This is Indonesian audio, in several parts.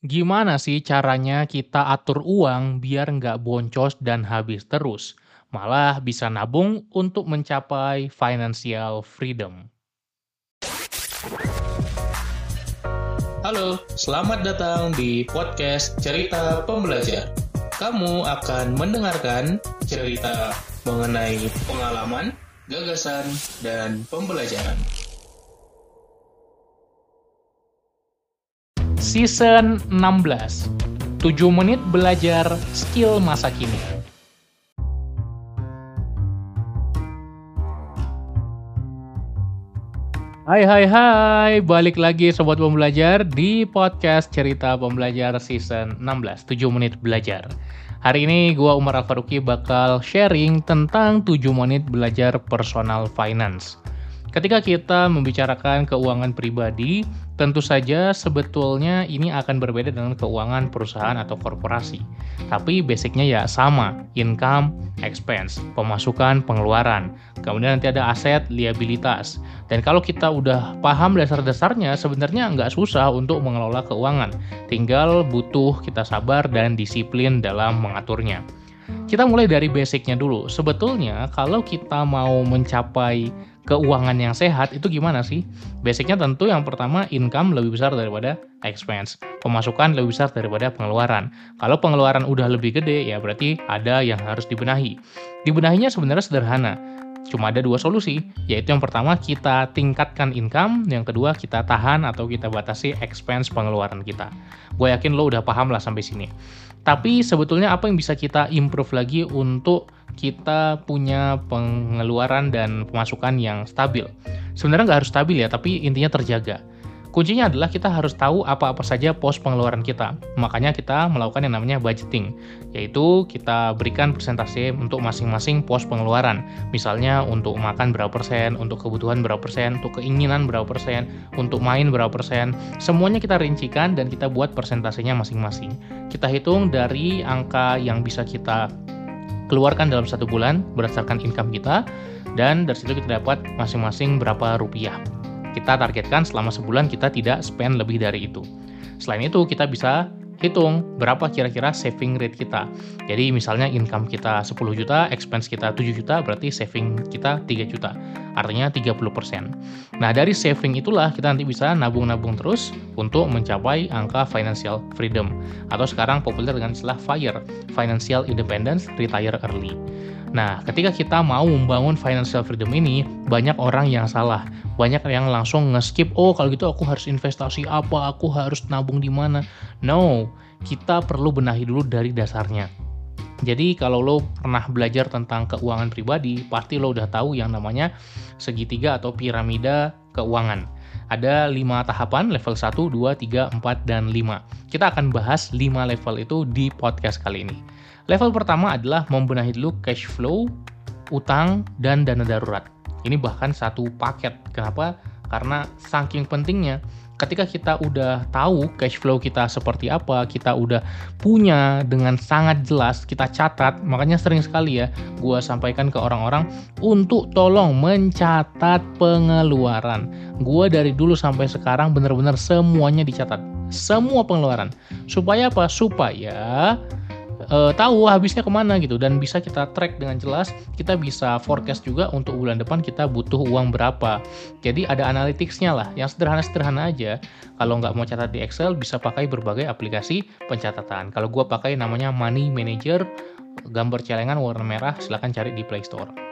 Gimana sih caranya kita atur uang biar nggak boncos dan habis terus, malah bisa nabung untuk mencapai financial freedom? Halo, selamat datang di podcast Cerita Pembelajar. Kamu akan mendengarkan cerita mengenai pengalaman, gagasan, dan pembelajaran. Season 16 7 menit belajar skill masa kini. Hai hai hai, balik lagi Sobat Pembelajar di podcast Cerita Pembelajar Season 16 7 menit belajar. Hari ini gue Umar Al-Faruqi bakal sharing tentang 7 menit belajar personal finance Ketika kita membicarakan keuangan pribadi, tentu saja sebetulnya ini akan berbeda dengan keuangan perusahaan atau korporasi. Tapi basicnya ya sama, income, expense, pemasukan, pengeluaran. Kemudian nanti ada aset, liabilitas. Dan kalau kita udah paham dasar-dasarnya, sebenarnya nggak susah untuk mengelola keuangan. Tinggal butuh kita sabar dan disiplin dalam mengaturnya. Kita mulai dari basicnya dulu. Sebetulnya kalau kita mau mencapai keuangan yang sehat itu gimana sih? Basicnya tentu yang pertama income lebih besar daripada expense. Pemasukan lebih besar daripada pengeluaran. Kalau pengeluaran udah lebih gede ya berarti ada yang harus dibenahi. Dibenahinya sebenarnya sederhana. Cuma ada dua solusi, yaitu yang pertama kita tingkatkan income, yang kedua kita tahan atau kita batasi expense pengeluaran kita. Gue yakin lo udah paham lah sampai sini. Tapi sebetulnya apa yang bisa kita improve lagi untuk kita punya pengeluaran dan pemasukan yang stabil. Sebenarnya nggak harus stabil ya, tapi intinya terjaga. Kuncinya adalah kita harus tahu apa-apa saja pos pengeluaran kita. Makanya kita melakukan yang namanya budgeting, yaitu kita berikan persentase untuk masing-masing pos pengeluaran. Misalnya untuk makan berapa persen, untuk kebutuhan berapa persen, untuk keinginan berapa persen, untuk main berapa persen. Semuanya kita rincikan dan kita buat persentasenya masing-masing. Kita hitung dari angka yang bisa kita keluarkan dalam satu bulan berdasarkan income kita dan dari situ kita dapat masing-masing berapa rupiah. Kita targetkan selama sebulan kita tidak spend lebih dari itu. Selain itu kita bisa hitung berapa kira-kira saving rate kita. Jadi misalnya income kita 10 juta, expense kita 7 juta, berarti saving kita 3 juta. Artinya 30%. Nah, dari saving itulah kita nanti bisa nabung-nabung terus untuk mencapai angka financial freedom atau sekarang populer dengan istilah FIRE, Financial Independence Retire Early. Nah, ketika kita mau membangun financial freedom ini, banyak orang yang salah. Banyak yang langsung nge-skip, oh kalau gitu aku harus investasi apa, aku harus nabung di mana. No, kita perlu benahi dulu dari dasarnya. Jadi kalau lo pernah belajar tentang keuangan pribadi, pasti lo udah tahu yang namanya segitiga atau piramida keuangan. Ada lima tahapan, level 1, 2, 3, 4, dan 5. Kita akan bahas 5 level itu di podcast kali ini. Level pertama adalah membenahi dulu cash flow, utang, dan dana darurat. Ini bahkan satu paket. Kenapa? Karena saking pentingnya ketika kita udah tahu cash flow kita seperti apa, kita udah punya dengan sangat jelas, kita catat, makanya sering sekali ya gue sampaikan ke orang-orang untuk tolong mencatat pengeluaran. Gue dari dulu sampai sekarang bener-bener semuanya dicatat, semua pengeluaran. Supaya apa? Supaya uh, tahu habisnya ke mana gitu. Dan bisa kita track dengan jelas kita bisa forecast juga untuk bulan depan kita butuh uang berapa. Jadi ada analyticsnya lah yang sederhana-sederhana aja. Kalau nggak mau catat di Excel bisa pakai berbagai aplikasi pencatatan. Kalau gue pakai namanya Money Manager gambar celengan warna merah silahkan cari di Play Store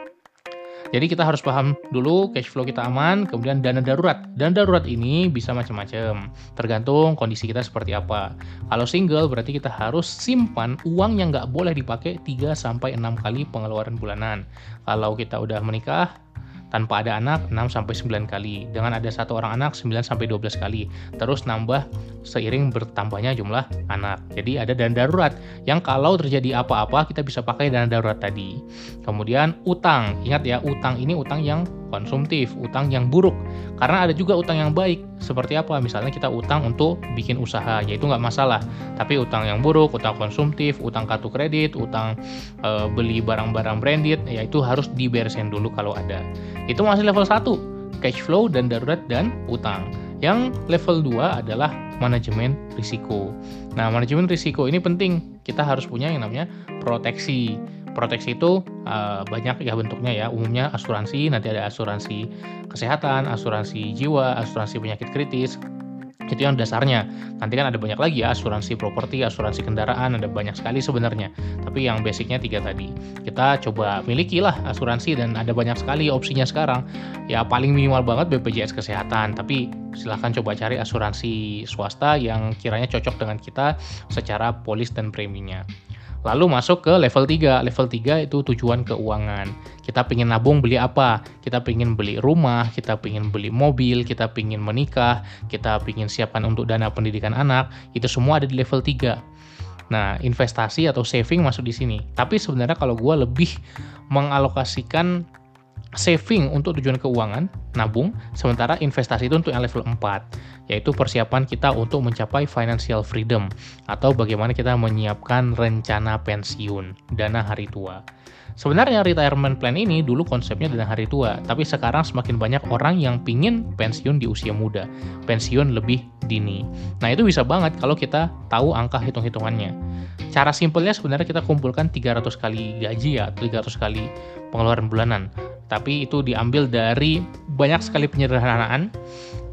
jadi kita harus paham dulu cash flow kita aman, kemudian dana darurat. Dana darurat ini bisa macam-macam, tergantung kondisi kita seperti apa. Kalau single berarti kita harus simpan uang yang nggak boleh dipakai 3 sampai 6 kali pengeluaran bulanan. Kalau kita udah menikah, tanpa ada anak 6 sampai 9 kali. Dengan ada satu orang anak 9 sampai 12 kali. Terus nambah seiring bertambahnya jumlah anak. Jadi ada dana darurat yang kalau terjadi apa-apa kita bisa pakai dana darurat tadi. Kemudian utang. Ingat ya, utang ini utang yang konsumtif, utang yang buruk. Karena ada juga utang yang baik. Seperti apa? Misalnya kita utang untuk bikin usaha, yaitu nggak masalah. Tapi utang yang buruk, utang konsumtif, utang kartu kredit, utang e, beli barang-barang branded, ya itu harus diberesin dulu kalau ada. Itu masih level 1, cash flow dan darurat dan utang. Yang level 2 adalah manajemen risiko. Nah, manajemen risiko ini penting. Kita harus punya yang namanya proteksi. Proteksi itu uh, banyak ya bentuknya ya. Umumnya asuransi, nanti ada asuransi kesehatan, asuransi jiwa, asuransi penyakit kritis, itu yang dasarnya. Nanti kan ada banyak lagi ya asuransi properti asuransi kendaraan ada banyak sekali sebenarnya. Tapi yang basicnya tiga tadi. Kita coba miliki lah asuransi dan ada banyak sekali opsinya sekarang. Ya paling minimal banget BPJS kesehatan. Tapi silahkan coba cari asuransi swasta yang kiranya cocok dengan kita secara polis dan preminya Lalu masuk ke level 3. Level 3 itu tujuan keuangan. Kita pengen nabung beli apa? Kita pengen beli rumah, kita pengen beli mobil, kita pengen menikah, kita pengen siapkan untuk dana pendidikan anak. Itu semua ada di level 3. Nah, investasi atau saving masuk di sini. Tapi sebenarnya kalau gue lebih mengalokasikan saving untuk tujuan keuangan, nabung, sementara investasi itu untuk yang level 4, yaitu persiapan kita untuk mencapai financial freedom atau bagaimana kita menyiapkan rencana pensiun, dana hari tua. Sebenarnya retirement plan ini dulu konsepnya dana hari tua, tapi sekarang semakin banyak orang yang pingin pensiun di usia muda, pensiun lebih dini. Nah itu bisa banget kalau kita tahu angka hitung-hitungannya. Cara simpelnya sebenarnya kita kumpulkan 300 kali gaji ya, 300 kali pengeluaran bulanan tapi itu diambil dari banyak sekali penyederhanaan.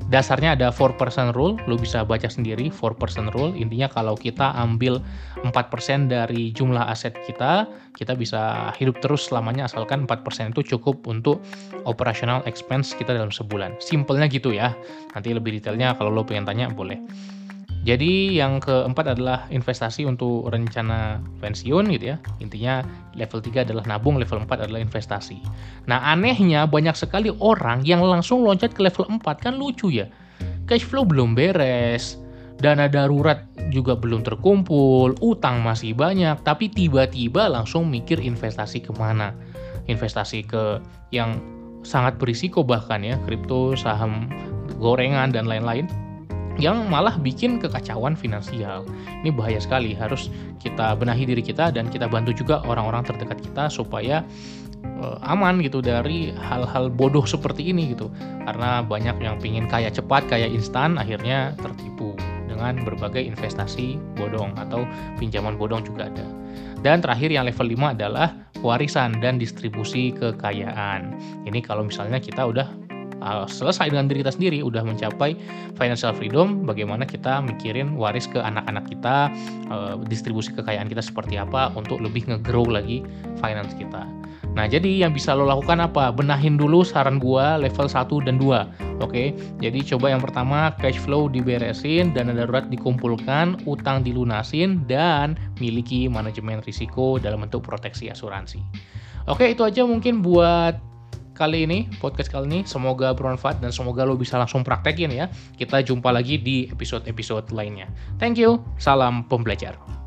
Dasarnya ada 4% rule, lo bisa baca sendiri 4% rule. Intinya kalau kita ambil 4% dari jumlah aset kita, kita bisa hidup terus selamanya asalkan 4% itu cukup untuk operational expense kita dalam sebulan. Simpelnya gitu ya. Nanti lebih detailnya kalau lo pengen tanya boleh. Jadi yang keempat adalah investasi untuk rencana pensiun gitu ya. Intinya level 3 adalah nabung, level 4 adalah investasi. Nah anehnya banyak sekali orang yang langsung loncat ke level 4 kan lucu ya. Cash flow belum beres, dana darurat juga belum terkumpul, utang masih banyak, tapi tiba-tiba langsung mikir investasi ke mana. Investasi ke yang sangat berisiko bahkan ya, kripto, saham gorengan, dan lain-lain yang malah bikin kekacauan finansial. Ini bahaya sekali, harus kita benahi diri kita dan kita bantu juga orang-orang terdekat kita supaya uh, aman gitu dari hal-hal bodoh seperti ini gitu. Karena banyak yang pingin kaya cepat, kaya instan, akhirnya tertipu dengan berbagai investasi bodong atau pinjaman bodong juga ada. Dan terakhir yang level 5 adalah warisan dan distribusi kekayaan. Ini kalau misalnya kita udah uh, selesai dengan diri kita sendiri udah mencapai financial freedom bagaimana kita mikirin waris ke anak-anak kita uh, distribusi kekayaan kita seperti apa untuk lebih nge-grow lagi finance kita. Nah jadi yang bisa lo lakukan apa? Benahin dulu saran gua level 1 dan 2 Oke, jadi coba yang pertama cash flow diberesin, dana darurat dikumpulkan, utang dilunasin, dan miliki manajemen risiko dalam bentuk proteksi asuransi. Oke, itu aja mungkin buat kali ini, podcast kali ini. Semoga bermanfaat dan semoga lo bisa langsung praktekin ya. Kita jumpa lagi di episode-episode lainnya. Thank you, salam pembelajar.